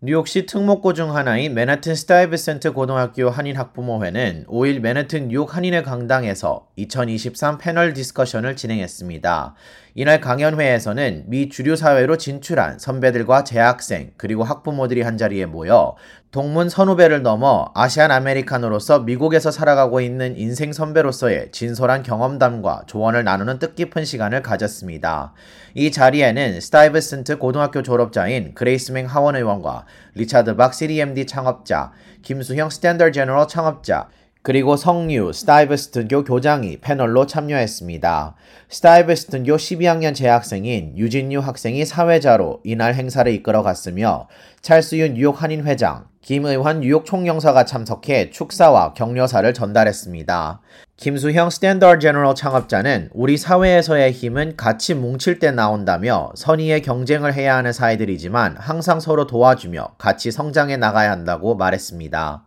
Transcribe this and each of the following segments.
뉴욕시 특목고 중 하나인 맨하튼 스타이브슨트 고등학교 한인 학부모회는 5일 맨하튼 뉴욕 한인회 강당에서 2023 panel discussion을 진행했습니다. 이날 강연회에서는 미 주류 사회로 진출한 선배들과 재학생 그리고 학부모들이 한자리에 모여 동문 선후배를 넘어 Asian American으로서 미국에서 살아가고 있는 인생 선배로서의 진솔한 경험담과 조언을 나누는 뜻깊은 시간을 가졌습니다. 이 자리에는 스타이브슨트 고등학교 졸업자인 그레이스맹 하원 의원과 리차드 박 CDMD 창업자, 김수형 스탠더 제너럴 창업자, 그리고 성류 스타이브슨트고교 교장이 패널로 참여했습니다. 스타이브슨트고교 12학년 재학생인 유진유 학생이 사회자로 이날 행사를 이끌어갔으며 찰스윤 뉴욕 한인 회장, 김의환 뉴욕 총영사가 참석해 축사와 격려사를 전달했습니다. 김수형 스탠더드 제너럴 창업자는 우리 사회에서의 힘은 같이 뭉칠 때 나온다며 선의의 경쟁을 해야 하는 사회들이지만 항상 서로 도와주며 같이 성장해 나가야 한다고 말했습니다.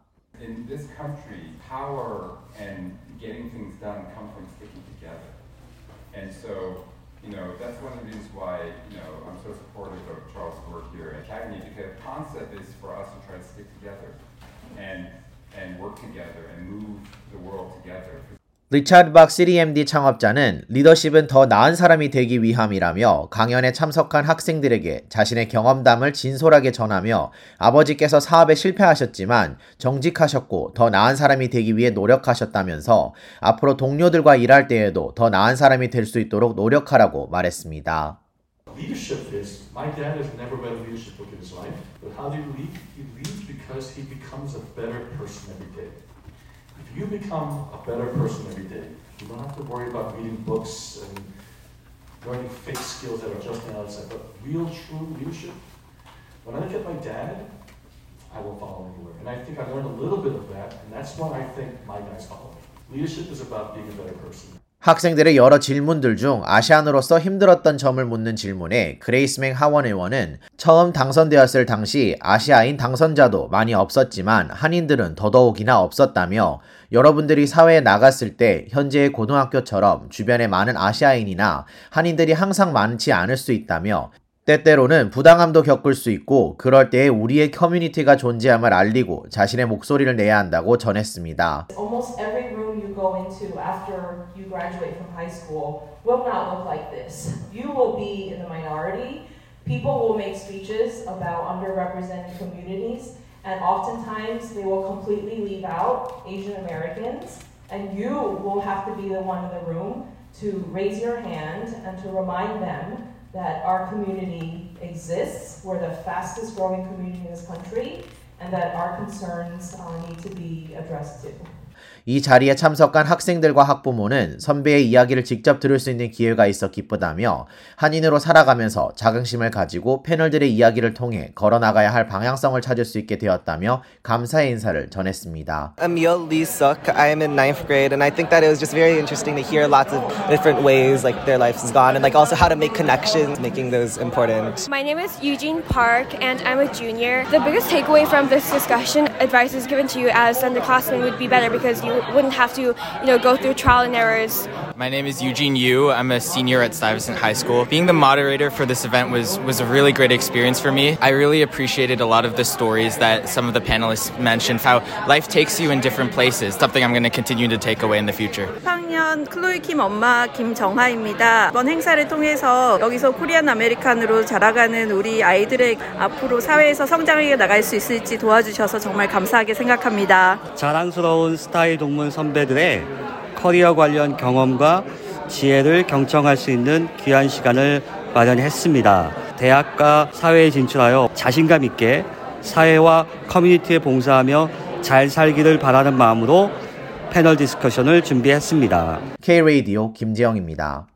Getting things done come from sticking together. And so, you know, that's one of the reasons why, you know, I'm so supportive of Charles' work here at Academy because the concept is for us to try to stick together and and work together and move the world together. 리차드 박 CDMD 창업자는 리더십은 더 나은 사람이 되기 위함이라며 강연에 참석한 학생들에게 자신의 경험담을 진솔하게 전하며 아버지께서 사업에 실패하셨지만 정직하셨고 더 나은 사람이 되기 위해 노력하셨다면서 앞으로 동료들과 일할 때에도 더 나은 사람이 될 수 있도록 노력하라고 말했습니다. Leadership is, my dad has never read a leadership book in his life, but how do you lead? He leads because he becomes a better person every day. If you become a better person every day, you don't have to worry about reading books and learning fake skills that are just on the outside, but real, true leadership. When I look at my dad, I will follow anywhere. And I think I learned a little bit of that, and that's why I think my guys follow me. Leadership is about being a better person. 학생들의 여러 질문들 중 아시안으로서 힘들었던 점을 묻는 질문에 그레이스맹 하원 의원은 처음 당선되었을 당시 아시아인 당선자도 많이 없었지만 한인들은 더더욱이나 없었다며 여러분들이 사회에 나갔을 때 현재의 고등학교처럼 주변에 많은 아시아인이나 한인들이 항상 많지 않을 수 있다며 때때로는 부당함도 겪을 수 있고 그럴 때에 우리의 커뮤니티가 존재함을 알리고 자신의 목소리를 내야 한다고 전했습니다. Almost every room you go into after you graduate from high school will not look like this. You will be in the minority. People will make speeches about underrepresented communities, and oftentimes they will completely leave out Asian Americans, and you will have to be the one in the room to raise your hand and to remind them that our community exists. We're the fastest growing community in this country, and that our concerns uh, need to be addressed too. 이 자리에 참석한 학생들과 학부모는 선배의 이야기를 직접 들을 수 있는 기회가 있어 기쁘다며 한인으로 살아가면서 자긍심을 가지고 패널들의 이야기를 통해 걸어나가야 할 방향성을 찾을 수 있게 되었다며 감사의 인사를 전했습니다. Emil Lee Suk. I am in ninth grade, and I think that it was just very interesting to hear lots of different ways like their life has gone, and like also how to make connections, making those important. My name is Eugene Park, and I'm a junior. The biggest takeaway from this discussion, advice is given to you as underclassmen would be better because you wouldn't have to, you know, go through trial and errors. My name is Eugene Yu. I'm a senior at Stuyvesant High School. Being the moderator for this event was was a really great experience for me. I really appreciated a lot of the stories that some of the panelists mentioned. How life takes you in different places. Something I'm going to continue to take away in the future. 3학년 클로이 킴 엄마 김정하입니다. 이번 행사를 통해서 여기서 Korean American으로 자라가는 우리 아이들의 앞으로 사회에서 성장해 나갈 수 있을지 도와주셔서 정말 감사하게 생각합니다. 자랑스러운 스타이 동문 선배들의 커리어 관련 경험과 지혜를 경청할 수 있는 귀한 시간을 마련했습니다. 대학과 사회에 진출하여 자신감 있게 사회와 커뮤니티에 봉사하며 잘 살기를 바라는 마음으로 패널 디스커션을 준비했습니다. K-Radio 김재영입니다.